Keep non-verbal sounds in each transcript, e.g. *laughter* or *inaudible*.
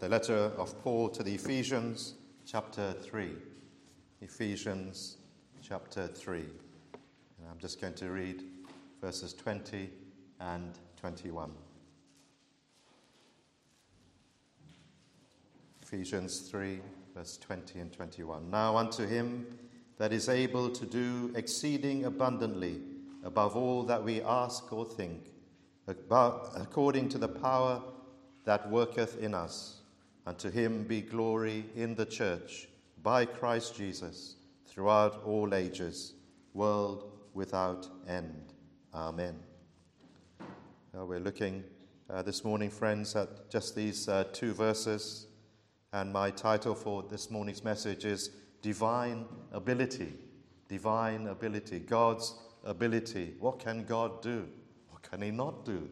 the letter of Paul to the Ephesians, chapter 3. Ephesians, chapter 3. And I'm just going to read verses 20 and 21. Ephesians 3, verse 20 and 21. Now unto him that is able to do exceeding abundantly above all that we ask or think, according to the power that worketh in us. Unto him be glory in the church by Christ Jesus throughout all ages, world without end. Amen. Now we're looking uh, this morning, friends, at just these uh, two verses. And my title for this morning's message is Divine Ability. Divine Ability. God's ability. What can God do? What can He not do?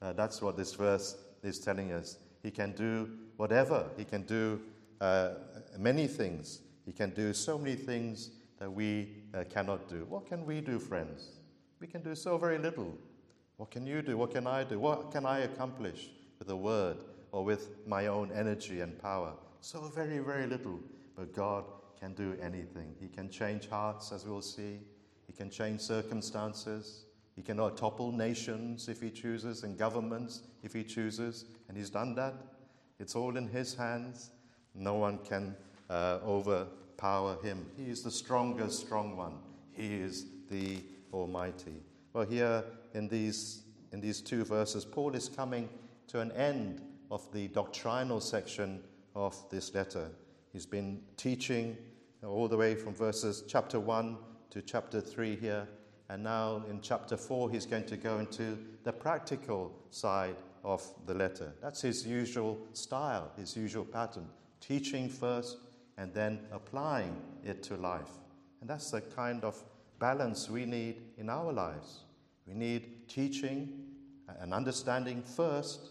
Uh, that's what this verse is telling us. He can do whatever. He can do uh, many things. He can do so many things that we uh, cannot do. What can we do, friends? We can do so very little. What can you do? What can I do? What can I accomplish with a word or with my own energy and power? So very, very little. But God can do anything. He can change hearts, as we'll see. He can change circumstances. He can topple nations if he chooses and governments if he chooses. And he's done that. It's all in his hands. No one can uh, overpower him. He is the strongest, strong one. He is the Almighty. Well, here in these, in these two verses, Paul is coming to an end of the doctrinal section of this letter. He's been teaching all the way from verses chapter 1 to chapter 3 here. And now in chapter 4, he's going to go into the practical side of the letter. That's his usual style, his usual pattern teaching first and then applying it to life. And that's the kind of balance we need in our lives. We need teaching and understanding first,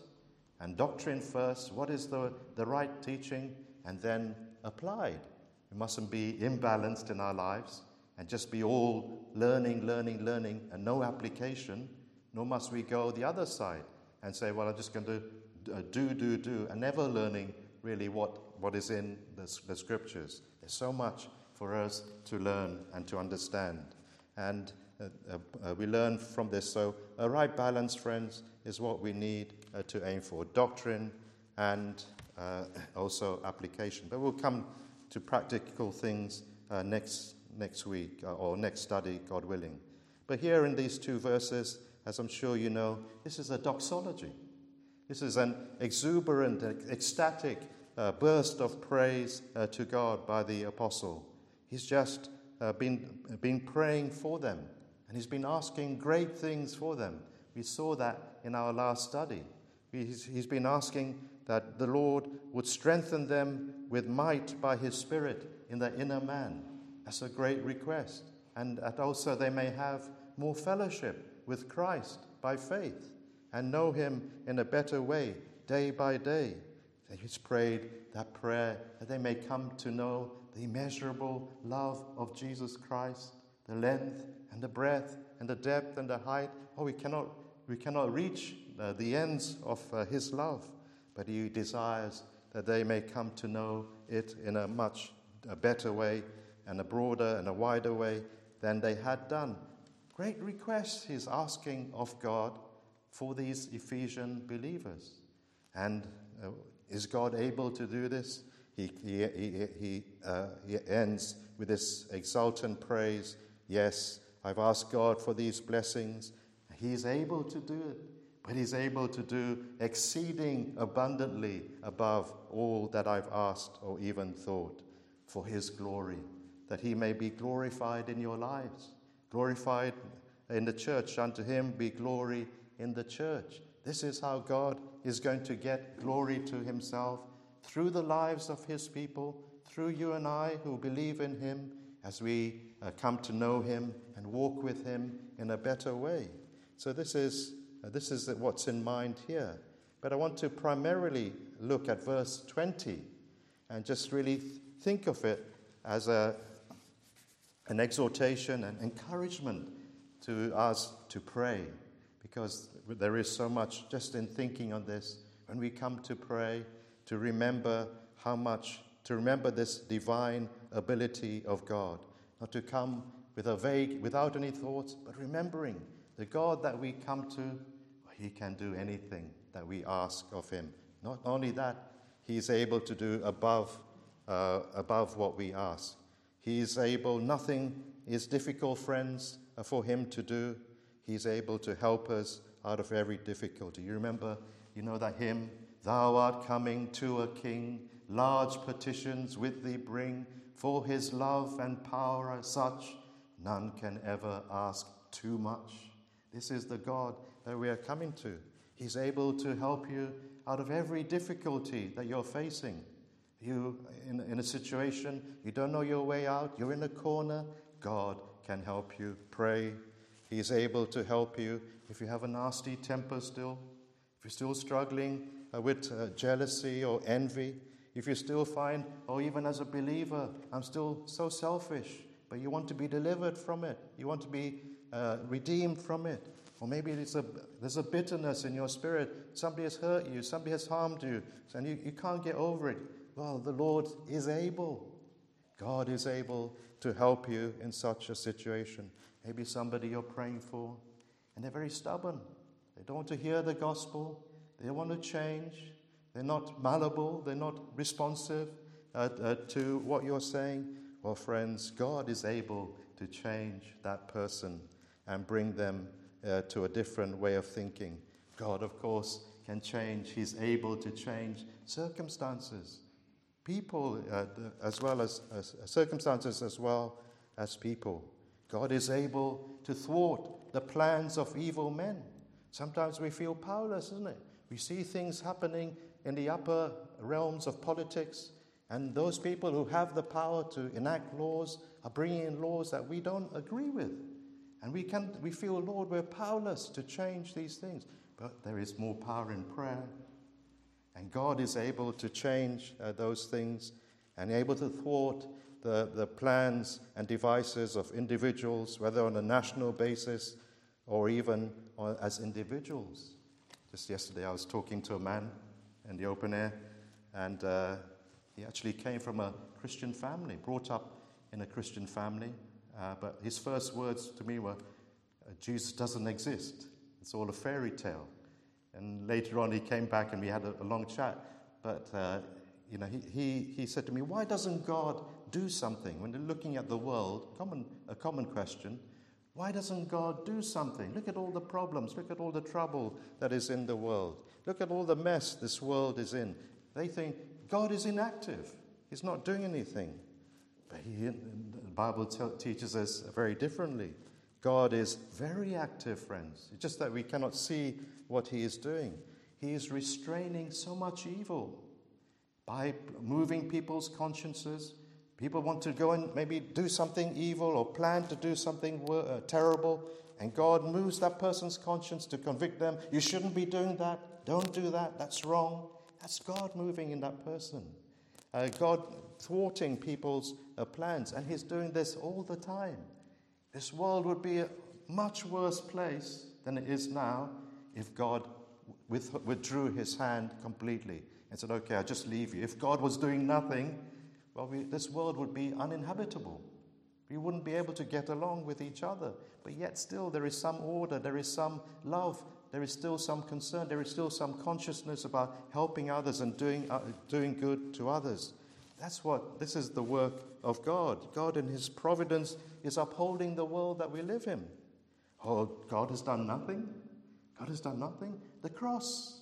and doctrine first. What is the, the right teaching? And then applied. We mustn't be imbalanced in our lives and just be all learning, learning, learning, and no application. Nor must we go the other side and say, well, I'm just going to uh, do, do, do, and never learning really what, what is in the, the scriptures. There's so much for us to learn and to understand. And uh, uh, uh, we learn from this. So, a right balance, friends, is what we need uh, to aim for doctrine and uh, also application. But we'll come to practical things next, next week or next study, God willing. But here in these two verses, as I'm sure you know, this is a doxology. This is an exuberant, ecstatic uh, burst of praise uh, to God by the apostle. He's just uh, been, been praying for them and he's been asking great things for them. We saw that in our last study. He's, he's been asking that the Lord would strengthen them with might by his Spirit in their inner man. That's a great request. And that also they may have more fellowship with Christ by faith and know Him in a better way day by day. He's prayed that prayer that they may come to know the immeasurable love of Jesus Christ, the length and the breadth and the depth and the height. Oh, we cannot, we cannot reach uh, the ends of uh, His love, but He desires that they may come to know it in a much a better way and a broader and a wider way than they had done great request he's asking of God for these Ephesian believers. And uh, is God able to do this? He, he, he, he, uh, he ends with this exultant praise Yes, I've asked God for these blessings. He's able to do it, but He's able to do exceeding abundantly above all that I've asked or even thought for His glory, that He may be glorified in your lives glorified in the church. Unto him be glory in the church. This is how God is going to get glory to himself through the lives of his people, through you and I who believe in him as we uh, come to know him and walk with him in a better way. So, this is, uh, this is what's in mind here. But I want to primarily look at verse 20 and just really think of it as a, an exhortation and encouragement to us to pray because there is so much just in thinking on this. When we come to pray, to remember how much, to remember this divine ability of God. Not to come with a vague, without any thoughts, but remembering the God that we come to, He can do anything that we ask of Him. Not only that, He is able to do above, uh, above what we ask. He is able, nothing is difficult, friends, uh, for Him to do. He is able to help us out of every difficulty. You remember, you know that hymn, Thou art coming to a king, large petitions with thee bring, for his love and power are such, none can ever ask too much. This is the God that we are coming to. He's able to help you out of every difficulty that you're facing. You, in, in a situation, you don't know your way out, you're in a corner, God can help you. Pray. He is able to help you if you have a nasty temper still, if you're still struggling uh, with uh, jealousy or envy, if you still find, or even as a believer, I'm still so selfish, but you want to be delivered from it, you want to be uh, redeemed from it. Or maybe a, there's a bitterness in your spirit. Somebody has hurt you, somebody has harmed you, and you, you can't get over it. Well, the Lord is able. God is able to help you in such a situation. Maybe somebody you're praying for, and they're very stubborn. They don't want to hear the gospel, they want to change. They're not malleable, they're not responsive uh, uh, to what you're saying. Well, friends, God is able to change that person and bring them uh, to a different way of thinking. God, of course, can change. He's able to change circumstances, people uh, as well as, as circumstances as well as people. God is able to thwart the plans of evil men. Sometimes we feel powerless, isn't it? We see things happening in the upper realms of politics, and those people who have the power to enact laws are bringing in laws that we don't agree with. And we, can, we feel, Lord, we're powerless to change these things. But there is more power in prayer. And God is able to change uh, those things and able to thwart the, the plans and devices of individuals, whether on a national basis or even as individuals. Just yesterday, I was talking to a man in the open air, and uh, he actually came from a Christian family, brought up in a Christian family. Uh, but his first words to me were, uh, Jesus doesn't exist. It's all a fairy tale. And later on, he came back and we had a, a long chat. But uh, you know, he, he, he said to me, Why doesn't God do something? When looking at the world, common, a common question, why doesn't God do something? Look at all the problems, look at all the trouble that is in the world, look at all the mess this world is in. They think God is inactive, He's not doing anything. But he, the Bible t- teaches us very differently. God is very active, friends. It's just that we cannot see what He is doing. He is restraining so much evil by moving people's consciences. People want to go and maybe do something evil or plan to do something uh, terrible, and God moves that person's conscience to convict them. You shouldn't be doing that. Don't do that. That's wrong. That's God moving in that person. Uh, God thwarting people's uh, plans, and He's doing this all the time. This world would be a much worse place than it is now if God withdrew His hand completely and said, Okay, I'll just leave you. If God was doing nothing, well, we, this world would be uninhabitable. We wouldn't be able to get along with each other. But yet, still, there is some order, there is some love, there is still some concern, there is still some consciousness about helping others and doing, uh, doing good to others. That's what, this is the work of God. God, in His providence, is upholding the world that we live in. Oh, God has done nothing? God has done nothing? The cross.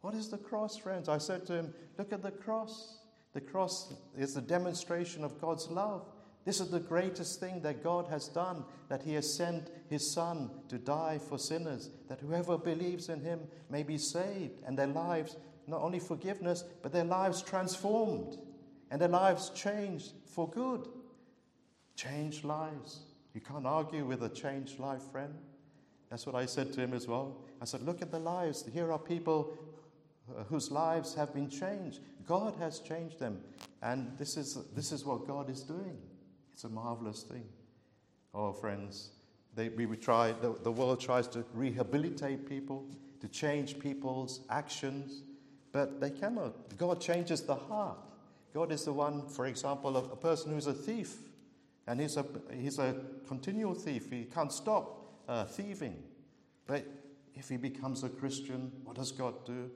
What is the cross, friends? I said to him, Look at the cross. The cross is the demonstration of God's love. This is the greatest thing that God has done, that He has sent His Son to die for sinners, that whoever believes in Him may be saved, and their lives, not only forgiveness, but their lives transformed, and their lives changed for good. Changed lives. You can't argue with a changed life, friend. That's what I said to him as well. I said, Look at the lives. Here are people uh, whose lives have been changed. God has changed them. And this is, this is what God is doing. It's a marvelous thing. Oh, friends, they, we, try, the, the world tries to rehabilitate people, to change people's actions. but they cannot. God changes the heart. God is the one, for example, a, person who's a thief, and he's a, he's a continual thief. He can't stop uh, thieving. But if he becomes a Christian, what does God do?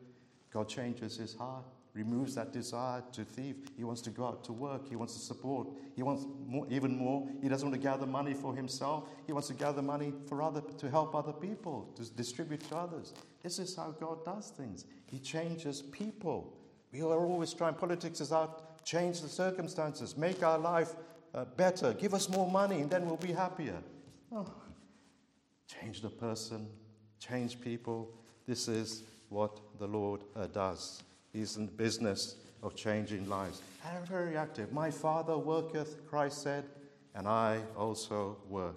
God changes his heart, removes that desire to thieve. He wants to go out to work. He wants to support. He wants more, even more. He doesn't want to gather money for himself. He wants to gather money for other, to help other people, to distribute to others. This is how God does things. He changes people. We are always trying, politics is out, change the circumstances, make our life uh, better, give us more money, and then we'll be happier. Oh, change the person, change people. This is what the Lord uh, does. He's in the business of changing lives. And very active. My Father worketh, Christ said, and I also work.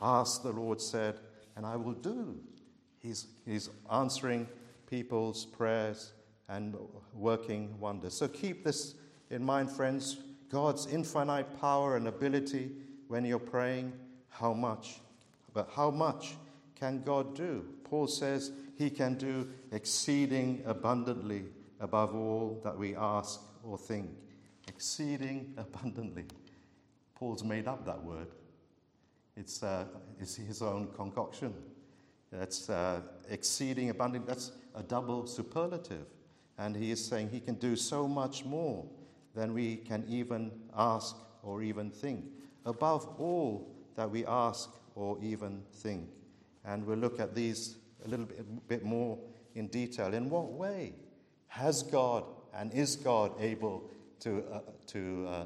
Ask, the Lord said, and I will do. He's, he's answering people's prayers and working wonders. So keep this in mind, friends. God's infinite power and ability when you're praying, how much? But how much can God do? Paul says he can do exceeding abundantly above all that we ask or think. Exceeding abundantly. Paul's made up that word. It's, uh, it's his own concoction. That's uh, exceeding abundant. That's a double superlative. And he is saying he can do so much more than we can even ask or even think. Above all that we ask or even think. And we'll look at these a little bit, bit more in detail. In what way has God and is God able to, uh, to, uh,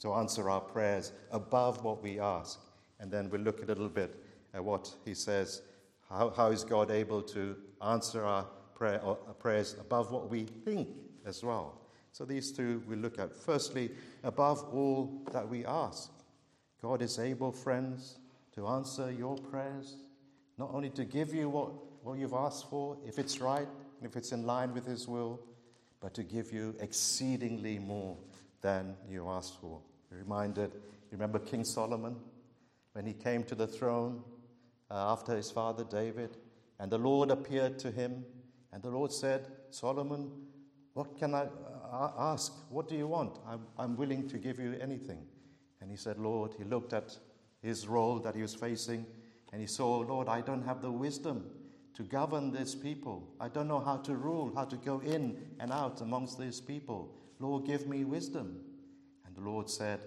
to answer our prayers above what we ask? And then we'll look a little bit at what he says. How, how is God able to answer our prayer, uh, prayers above what we think as well? So these two we look at. Firstly, above all that we ask. God is able, friends, to answer your prayers, not only to give you what, what you've asked for, if it's right, if it's in line with His will, but to give you exceedingly more than you asked for. You're reminded, remember King Solomon when he came to the throne uh, after his father David, and the Lord appeared to him, and the Lord said, Solomon, what can I ask? What do you want? I'm, I'm willing to give you anything. And he said, Lord, he looked at his role that he was facing, and he saw, Lord, I don't have the wisdom to govern this people. I don't know how to rule, how to go in and out amongst these people. Lord, give me wisdom. And the Lord said,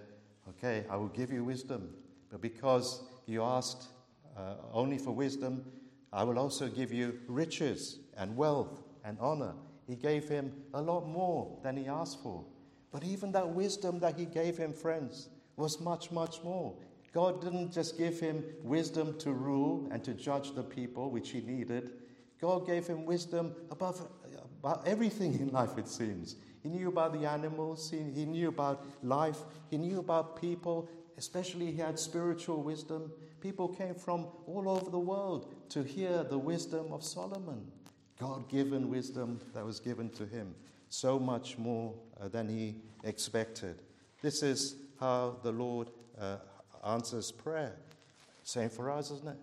Okay, I will give you wisdom. But because you asked uh, only for wisdom, I will also give you riches and wealth and honor. He gave him a lot more than he asked for. But even that wisdom that he gave him, friends, was much, much more. God didn't just give him wisdom to rule and to judge the people, which he needed. God gave him wisdom above about everything in life, it seems. He knew about the animals, he, he knew about life, he knew about people, especially he had spiritual wisdom. People came from all over the world to hear the wisdom of Solomon. God given wisdom that was given to him, so much more uh, than he expected. This is how the Lord uh, answers prayer. Same for us, isn't it?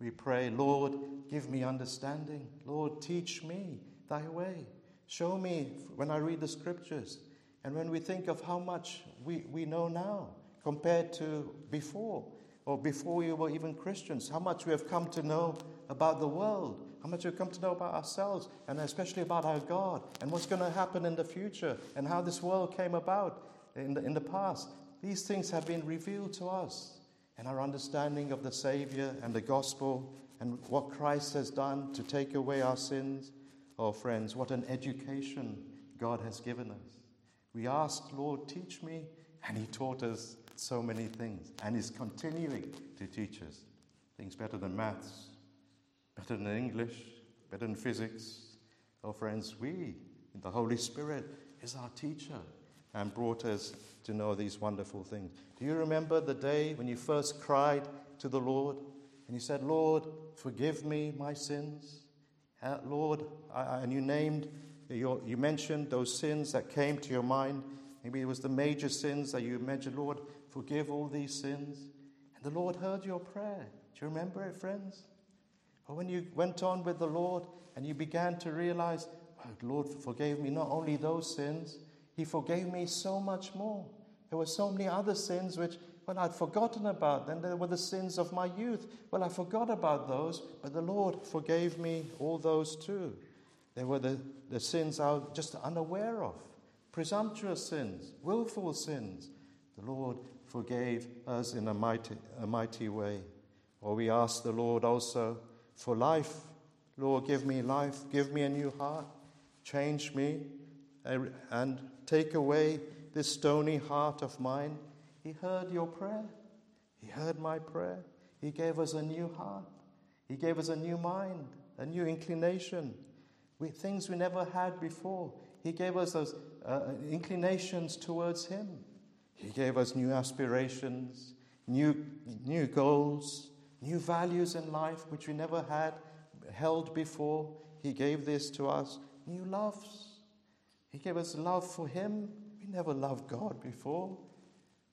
We pray, Lord, give me understanding. Lord, teach me thy way. Show me when I read the scriptures. And when we think of how much we, we know now compared to before, or before we were even Christians, how much we have come to know about the world, how much we've come to know about ourselves, and especially about our God, and what's going to happen in the future, and how this world came about in the, in the past. These things have been revealed to us, and our understanding of the Savior and the gospel and what Christ has done to take away our sins. Oh, friends, what an education God has given us. We asked, Lord, teach me, and He taught us so many things, and is continuing to teach us things better than maths, better than English, better than physics. Oh, friends, we, the Holy Spirit, is our teacher and brought us to know these wonderful things. Do you remember the day when you first cried to the Lord and you said, Lord, forgive me my sins? Uh, Lord, I, and you named, your, you mentioned those sins that came to your mind. Maybe it was the major sins that you mentioned, Lord, forgive all these sins. And the Lord heard your prayer. Do you remember it, friends? Or when you went on with the Lord and you began to realize, oh, Lord forgave me not only those sins, He forgave me so much more. There were so many other sins which, well, I'd forgotten about. Then there were the sins of my youth. Well, I forgot about those, but the Lord forgave me all those too. There were the, the sins I was just unaware of presumptuous sins, willful sins. The Lord forgave us in a mighty, a mighty way. Or we ask the Lord also for life. Lord, give me life, give me a new heart, change me, and take away this stony heart of mine. He heard your prayer. He heard my prayer. He gave us a new heart. He gave us a new mind, a new inclination, with things we never had before. He gave us those uh, inclinations towards Him. He gave us new aspirations, new, new goals, new values in life which we never had held before. He gave this to us, new loves. He gave us love for Him. We never loved God before,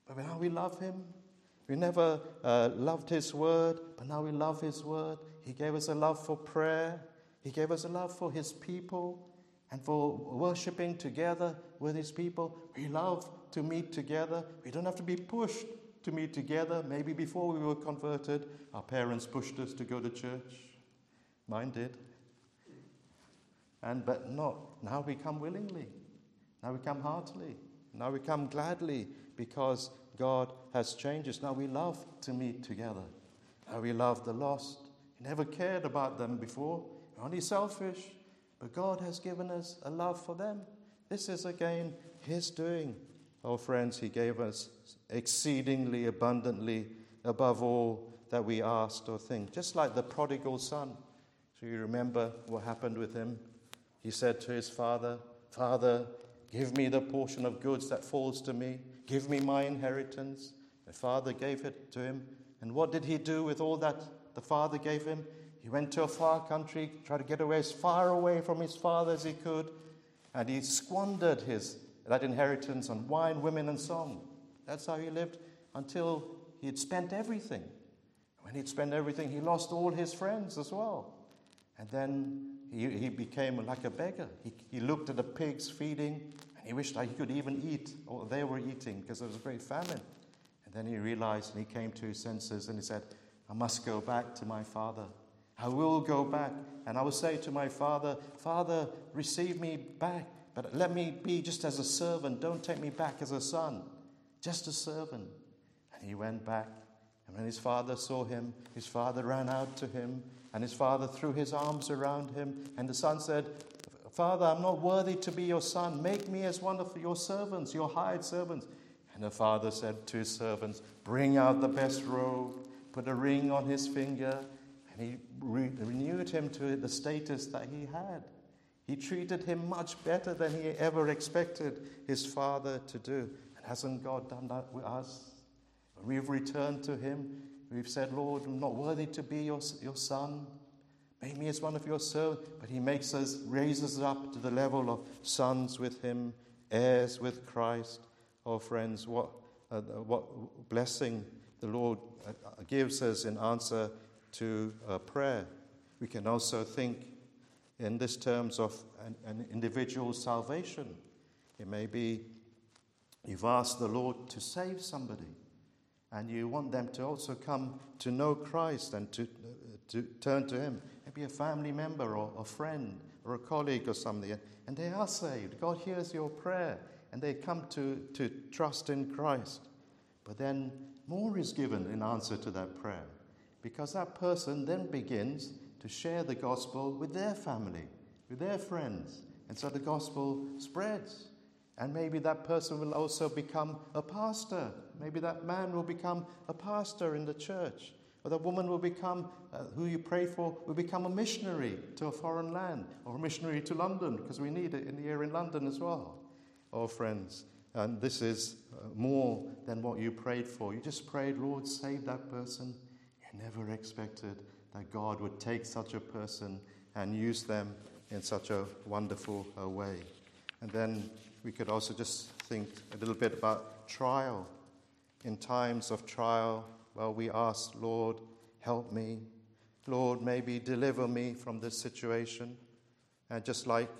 but now we love Him. We never uh, loved His Word, but now we love His Word. He gave us a love for prayer. He gave us a love for His people and for worshiping together with His people. We love to meet together. We don't have to be pushed to meet together. Maybe before we were converted, our parents pushed us to go to church. Mine did. And but not now we come willingly. Now we come heartily. Now we come gladly because God has changed us. Now we love to meet together. Now we love the lost. We never cared about them before. We're only selfish. But God has given us a love for them. This is again His doing. Oh, friends, He gave us exceedingly abundantly above all that we asked or think. Just like the prodigal son. So you remember what happened with him? He said to his father, Father, give me the portion of goods that falls to me. Give me my inheritance. The father gave it to him. And what did he do with all that the father gave him? He went to a far country, tried to get away as far away from his father as he could, and he squandered his that inheritance on wine, women, and song. That's how he lived until he had spent everything. When he'd spent everything, he lost all his friends as well. And then he, he became like a beggar. He, he looked at the pigs feeding, and he wished he could even eat, or they were eating, because there was a great famine. And then he realized, and he came to his senses, and he said, I must go back to my father. I will go back and I will say to my father, Father, receive me back, but let me be just as a servant. Don't take me back as a son, just a servant. And he went back. And when his father saw him, his father ran out to him, and his father threw his arms around him. And the son said, Father, I'm not worthy to be your son. Make me as one of your servants, your hired servants. And the father said to his servants, Bring out the best robe, put a ring on his finger and he re- renewed him to the status that he had. He treated him much better than he ever expected his father to do. And hasn't God done that with us? We've returned to him, we've said, Lord, I'm not worthy to be your, your son. Make me as one of your servants. But he makes us, raises us up to the level of sons with him, heirs with Christ. Oh, friends, what, uh, what blessing the Lord uh, gives us in answer to prayer. We can also think in this terms of an, an individual salvation. It may be you've asked the Lord to save somebody, and you want them to also come to know Christ and to, to turn to Him. Maybe a family member or a friend or a colleague or something, and they are saved. God hears your prayer, and they come to, to trust in Christ. But then more is given in answer to that prayer because that person then begins to share the gospel with their family, with their friends. And so the gospel spreads. And maybe that person will also become a pastor. Maybe that man will become a pastor in the church. Or that woman will become, uh, who you pray for, will become a missionary to a foreign land or a missionary to London, because we need it in the air in London as well. Oh, friends, and this is uh, more than what you prayed for. You just prayed, Lord, save that person You never expected that God would take such a person and use them in such a wonderful uh, way. And then we could also just think a little bit about trial. In times of trial, well, we ask, Lord, help me. Lord, maybe deliver me from this situation. And just like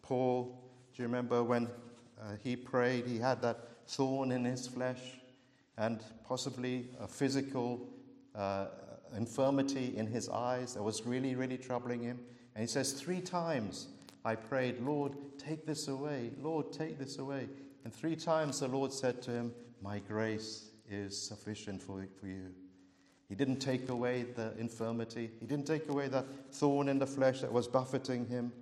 Paul, do you remember when uh, he prayed? He had that thorn in his flesh and possibly a physical uh, infirmity in his eyes that was really, really troubling him. And he says, Three times I prayed, Lord, take this away. Lord, take this away. And three times the Lord said to him, My grace is sufficient for, for you. He didn't take away the infirmity, he didn't take away the thorn in the flesh that was buffeting him,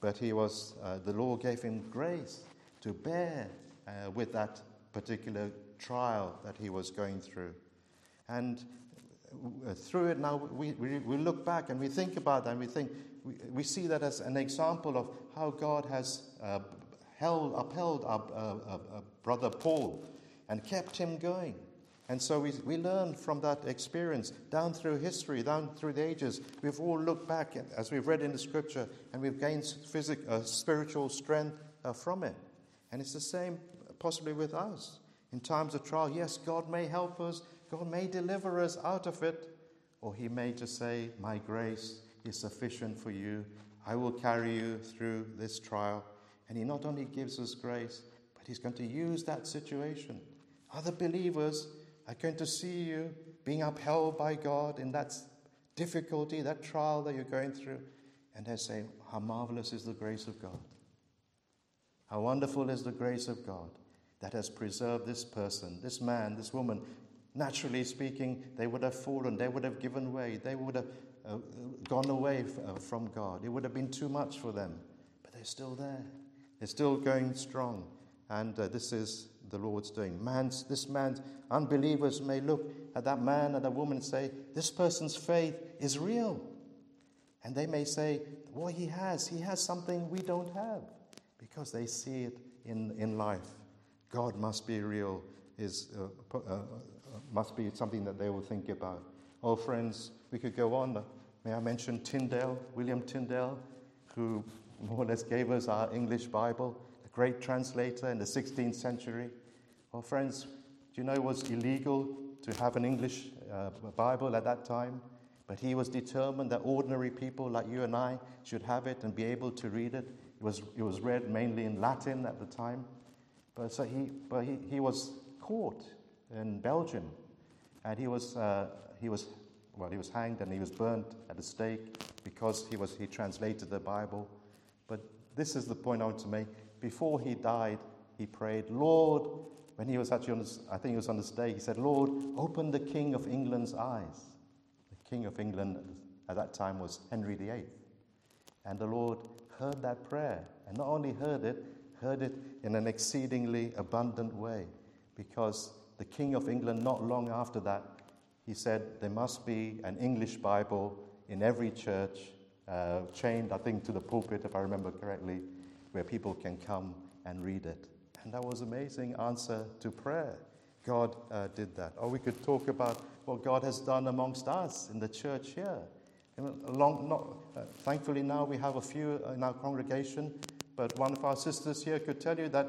but he was, uh, the Lord gave him grace to bear uh, with that particular trial that he was going through. And through it now, we, we, we, look back and we think about that and we think, we, we see that as an example of how God has uh, held, upheld our, uh, uh, uh, brother Paul and kept him going. And so we, we learn from that experience down through history, down through the ages. We've all looked back as we've read in the scripture and we've gained physic, uh, spiritual strength uh, from it. And it's the same possibly with us. In times of trial, yes, God may help us, God may deliver us out of it, or He may just say, My grace is sufficient for you. I will carry you through this trial. And He not only gives us grace, but He's going to use that situation. Other believers are going to see you being upheld by God in that difficulty, that trial that you're going through, and they say, How marvelous is the grace of God! How wonderful is the grace of God that has preserved this person, this man, this woman. Naturally speaking, they would have fallen, they would have given way, they would have uh, gone away f- uh, from God. It would have been too much for them, but they're still there. They're still going strong. And uh, this is the Lord's doing. Man's, this man's unbelievers may look at that man and that woman and say, This person's faith is real. And they may say, Well, he has. He has something we don't have because they see it in, in life. God must be real, is, uh, uh, must be something that they will think about. Oh, friends, we could go on. May I mention Tyndale, William Tyndale, who more or less gave us our English Bible, a great translator in the 16th century. Well, friends, do you know it was illegal to have an English uh, Bible at that time? But he was determined that ordinary people like you and I should have it and be able to read it. It was, it was read mainly in Latin at the time. But, so he, but he, he was caught in Belgium, and he was, uh, he was, well, he was hanged and he was burnt at the stake because he, was, he translated the Bible. But this is the point I want to make. Before he died, he prayed, Lord, when he was actually on the, I think he was on the stake, he said, Lord, open the King of England's eyes. The King of England at that time was Henry VIII. And the Lord heard that prayer, and not only heard it, heard it in an exceedingly abundant way because the King of England, not long after that, he said there must be an English Bible in every church, uh, chained, I think, to the pulpit, if I remember correctly, where people can come and read it. And that was amazing answer to prayer. God uh, did that. Or we could talk about what God has done amongst us in the church here. Not, uh, thankfully, now we have a few in our congregation but one of our sisters here could tell you that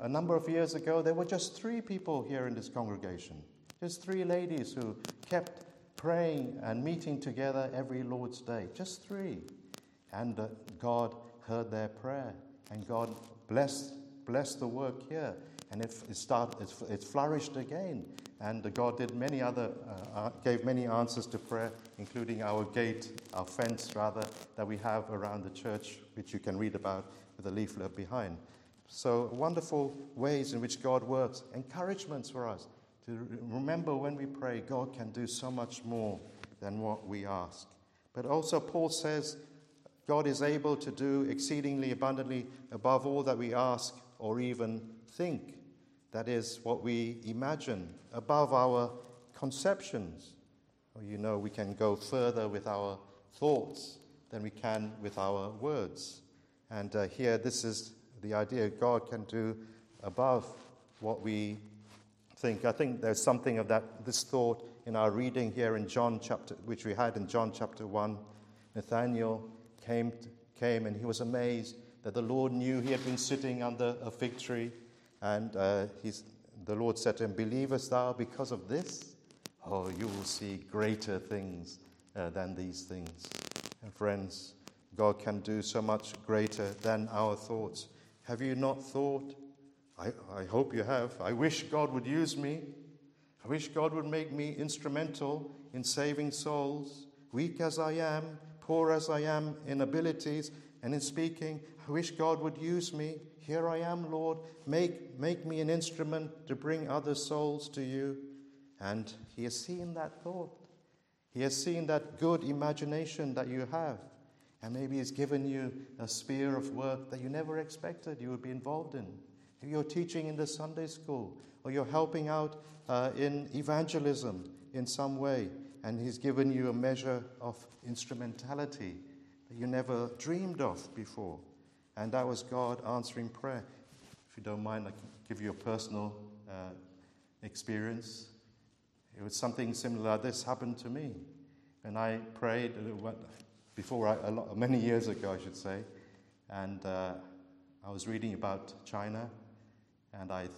a number of years ago, there were just three people here in this congregation. Just three ladies who kept praying and meeting together every Lord's Day. Just three. And uh, God heard their prayer, and God blessed, blessed the work here. And it, it, start, it, it flourished again. And uh, God did many other, uh, uh, gave many answers to prayer, including our gate, our fence rather, that we have around the church, which you can read about with a leaflet behind. So, wonderful ways in which God works, encouragements for us to remember when we pray, God can do so much more than what we ask. But also, Paul says, God is able to do exceedingly abundantly above all that we ask or even think. That is what we imagine, above our conceptions. Well, you know, we can go further with our thoughts than we can with our words. And uh, here, this is the idea God can do above what we think. I think there's something of that, this thought in our reading here in John chapter, which we had in John chapter 1. Nathanael came, came and he was amazed that the Lord knew he had been sitting under a fig tree. And uh, the Lord said to him, Believest thou because of this? Oh, you will see greater things uh, than these things. And friends, God can do so much greater than our thoughts. Have you not thought? I, I hope you have. I wish God would use me. I wish God would make me instrumental in saving souls. Weak as I am, poor as I am in abilities and in speaking, I wish God would use me. Here I am, Lord. Make, make me an instrument to bring other souls to you. And He has seen that thought. He has seen that good imagination that you have. And maybe He's given you a sphere of work that you never expected you would be involved in. Maybe you're teaching in the Sunday school, or you're helping out uh, in evangelism in some way, and He's given you a measure of instrumentality that you never dreamed of before. And that was God answering prayer. If you don't mind, I can give you a personal uh, experience. It was something similar. This happened to me. And I prayed before, lot, many years ago, I should say. And uh, I was reading about China. And I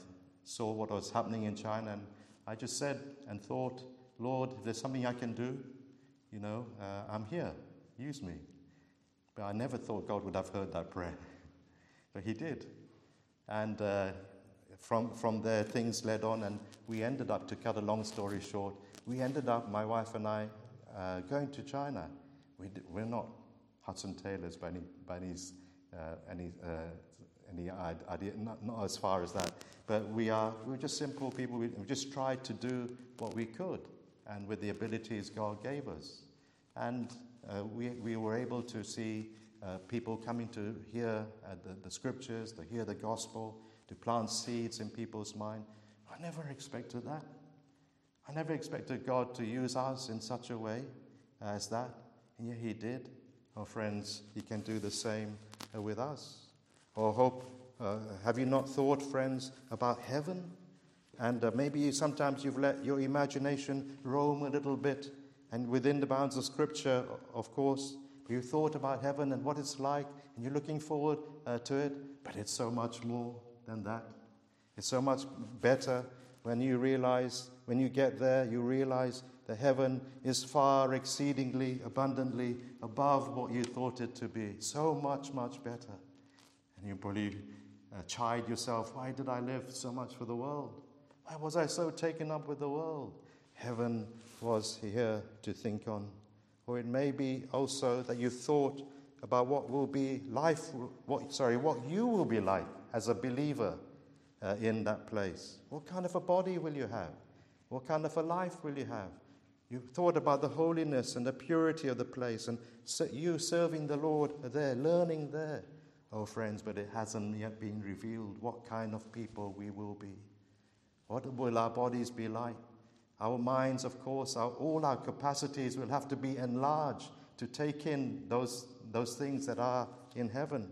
saw what was happening in China. And I just said and thought, Lord, if there's something I can do, you know, uh, I'm here. Use me. But I never thought God would have heard that prayer. *laughs* but He did. And uh, from, from there, things led on, and we ended up, to cut a long story short, we ended up, my wife and I, uh, going to China. We we're not Hudson Taylors by any, by any, uh, any, uh, any idea, not, not as far as that, but we are we're just simple people. We, we just tried to do what we could, and with the abilities God gave us. And uh, we, we were able to see uh, people coming to hear uh, the, the scriptures, to hear the gospel, to plant seeds in people's mind. I never expected that. I never expected God to use us in such a way as that. And yet He did. Oh, friends, He can do the same uh, with us. Or hope, uh, have you not thought, friends, about heaven? And uh, maybe sometimes you've let your imagination roam a little bit, and within the bounds of Scripture, of course, you thought about heaven and what it's like, and you're looking forward uh, to it, but it's so much more than that. It's so much better when you realize, when you get there, you realize that heaven is far exceedingly abundantly above what you thought it to be. So much, much better. And you probably uh, chide yourself, why did I live so much for the world? Why was I so taken up with the world? Heaven was here to think on. Or it may be also that you thought about what will be life, what, sorry, what you will be like as a believer uh, in that place. What kind of a body will you have? What kind of a life will you have? You thought about the holiness and the purity of the place and you serving the Lord there, learning there. Oh, friends, but it hasn't yet been revealed what kind of people we will be. What will our bodies be like? Our minds, of course, our, all our capacities will have to be enlarged to take in those, those things that are in heaven.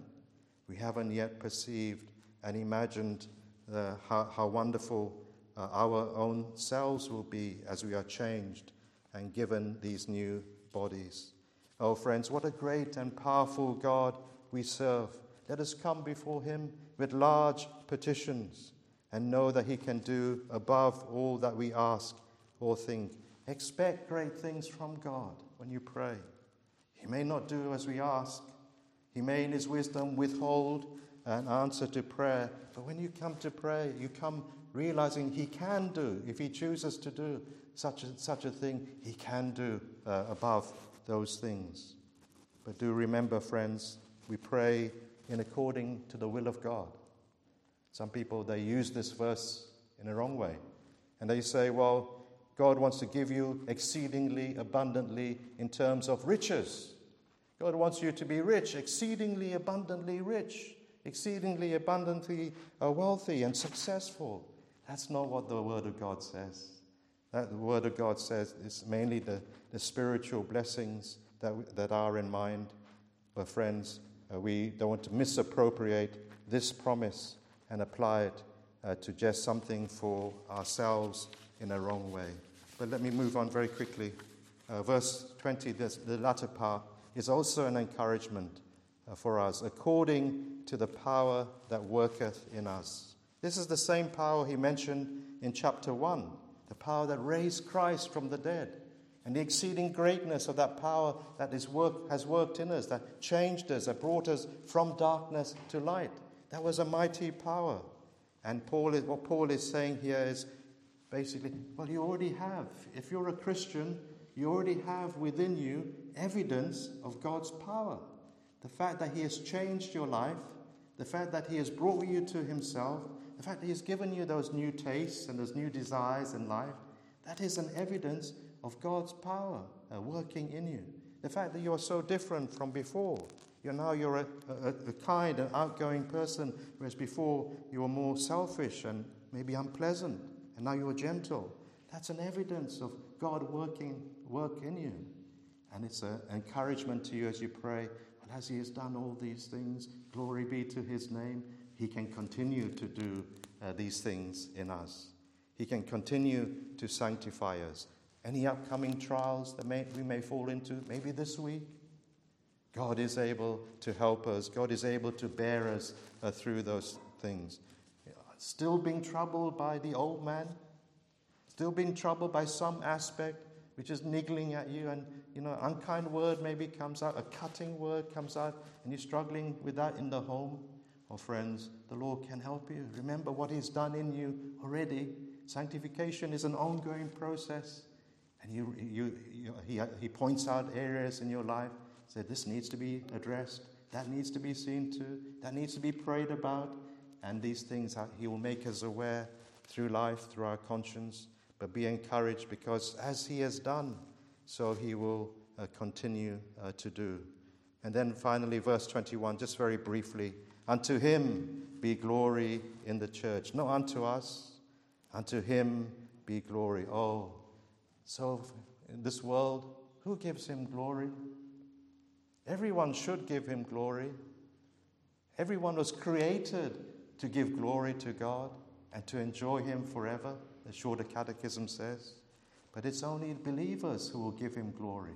We haven't yet perceived and imagined uh, how, how, wonderful uh, our own selves will be as we are changed and given these new bodies. Oh, friends, what a great and powerful God we serve. Let us come before Him with large petitions and know that He can do above all that we ask or think. Expect great things from God when you pray. He may not do as we ask, He may, in His wisdom, withhold an answer to prayer. But when you come to pray, you come realizing He can do, if He chooses to do such a, such a thing, He can do uh, above those things. But do remember, friends, we pray in according to the will of God. Some people, they use this verse in a wrong way. And they say, well, God wants to give you exceedingly abundantly in terms of riches. God wants you to be rich, exceedingly abundantly rich, exceedingly abundantly uh, wealthy and successful. That's not what the Word of God says. That the Word of God says is mainly the, the spiritual blessings that, that are in mind. But, friends, uh, we don't want to misappropriate this promise and apply it uh, to just something for ourselves in a wrong way. But let me move on very quickly. Uh, verse 20, this, the latter part, is also an encouragement Uh, for us, according to the power that worketh in us. This is the same power he mentioned in chapter 1, the power that raised Christ from the dead. and the exceeding greatness of that power that is work, has worked in us, that changed us, that brought us from darkness to light. That was a mighty power. And Paul is, what Paul is saying here is basically, well, you already have. If you're a Christian, you already have within you evidence of God's power. The fact that He has changed your life, the fact that He has brought you to Himself, the fact that He has given you those new tastes and those new desires in life, that is an evidence of God's power uh, working in you. The fact that you are so different from before. You're now you're a, a, a kind and outgoing person, whereas before you were more selfish and maybe unpleasant, and now you're gentle. That's an evidence of God working work in you. And it's an encouragement to you as you pray. And as He has done all these things, glory be to His name, He can continue to do uh, these things in us. He can continue to sanctify us. Any upcoming trials that may, we may fall into, maybe this week, God is able to help us. God is able to bear us uh, through those things. Still being troubled by the old man? Still being troubled by some aspect which is niggling at you, and you know, unkind word maybe comes out, a cutting word comes out, and you're struggling with that in the home? Or, friends, the Lord can help you. Remember what He's done in you already. Sanctification is an ongoing process. And you, you, you, he, he points out areas in your life, said this needs to be addressed, that needs to be seen to, that needs to be prayed about. And these things he will make us aware through life, through our conscience. But be encouraged because as he has done, so he will uh, continue uh, to do. And then finally, verse 21, just very briefly Unto him be glory in the church, not unto us, unto him be glory. Oh, so, in this world, who gives him glory? Everyone should give him glory. Everyone was created to give glory to God and to enjoy him forever, the Shorter Catechism says. But it's only believers who will give him glory.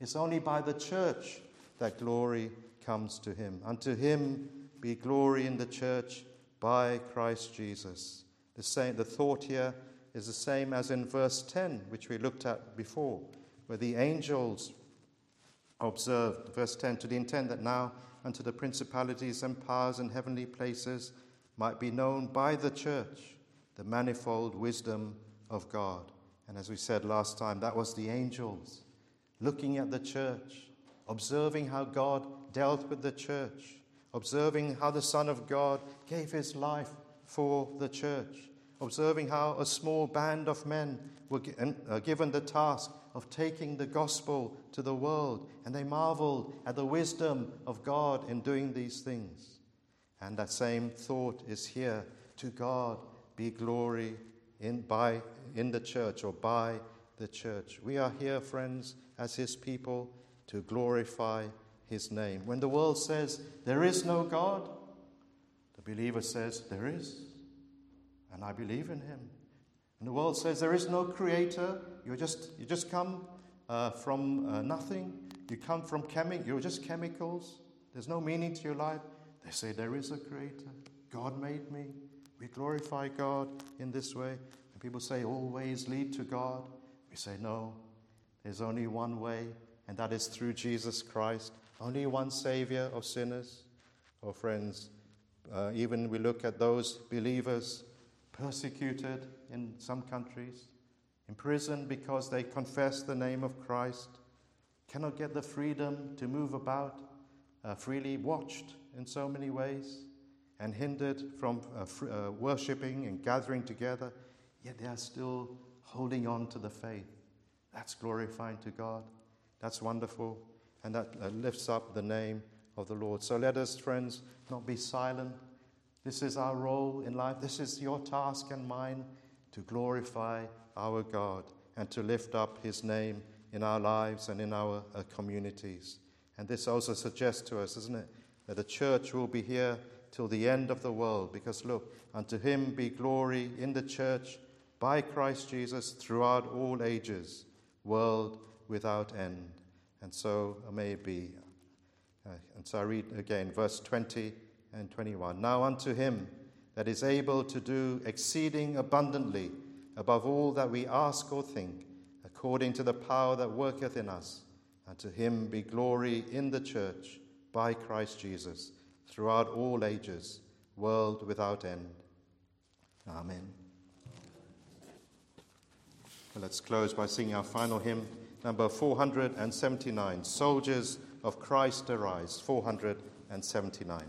It's only by the church that glory comes to him. Unto him be glory in the church by Christ Jesus. The, same, the thought here is the same as in verse 10, which we looked at before, where the angels observed, verse 10, to the intent that now unto the principalities and powers in heavenly places might be known by the church the manifold wisdom of God. And as we said last time, that was the angels looking at the church, observing how God dealt with the church, observing how the Son of God gave his life for the church observing how a small band of men were uh, given the task of taking the gospel to the world, and they marveled at the wisdom of God in doing these things. And that same thought is here to God be glory in, by, in the church or by the church. We are here, friends, as His people to glorify His name. When the world says there is no God, the believer says there is and I believe in him. And the world says there is no creator. You just you just come uh, from uh, nothing. You come from chemi- You're just chemicals. There's no meaning to your life. They say there is a creator. God made me. We glorify God in this way. And people say all ways lead to God. We say no. There's only one way, and that is through Jesus Christ. Only one Savior of sinners. Oh, friends, uh, even we look at those believers persecuted in some countries, imprisoned because they confess the name of Christ, cannot get the freedom to move about, uh, freely watched in so many ways, and hindered from uh, uh, worshipping and gathering together, yet they are still holding on to the faith. That's glorifying to God. That's wonderful. And that uh, lifts up the name of the Lord. So let us, friends, not be silent this is our role in life. This is your task and mine to glorify our God and to lift up his name in our lives and in our uh, communities. And this also suggests to us, isn't it, that the church will be here till the end of the world. Because look, unto him be glory in the church by Christ Jesus throughout all ages, world without end. And so may it be. Uh, and so I read again, verse 20 and 21. Now unto him that is able to do exceeding abundantly above all that we ask or think, according to the power that worketh in us. And to him be glory in the church by Christ Jesus throughout all ages, world without end. Amen. Well, let's close by singing our final hymn, number 479 Soldiers of Christ Arise, 479.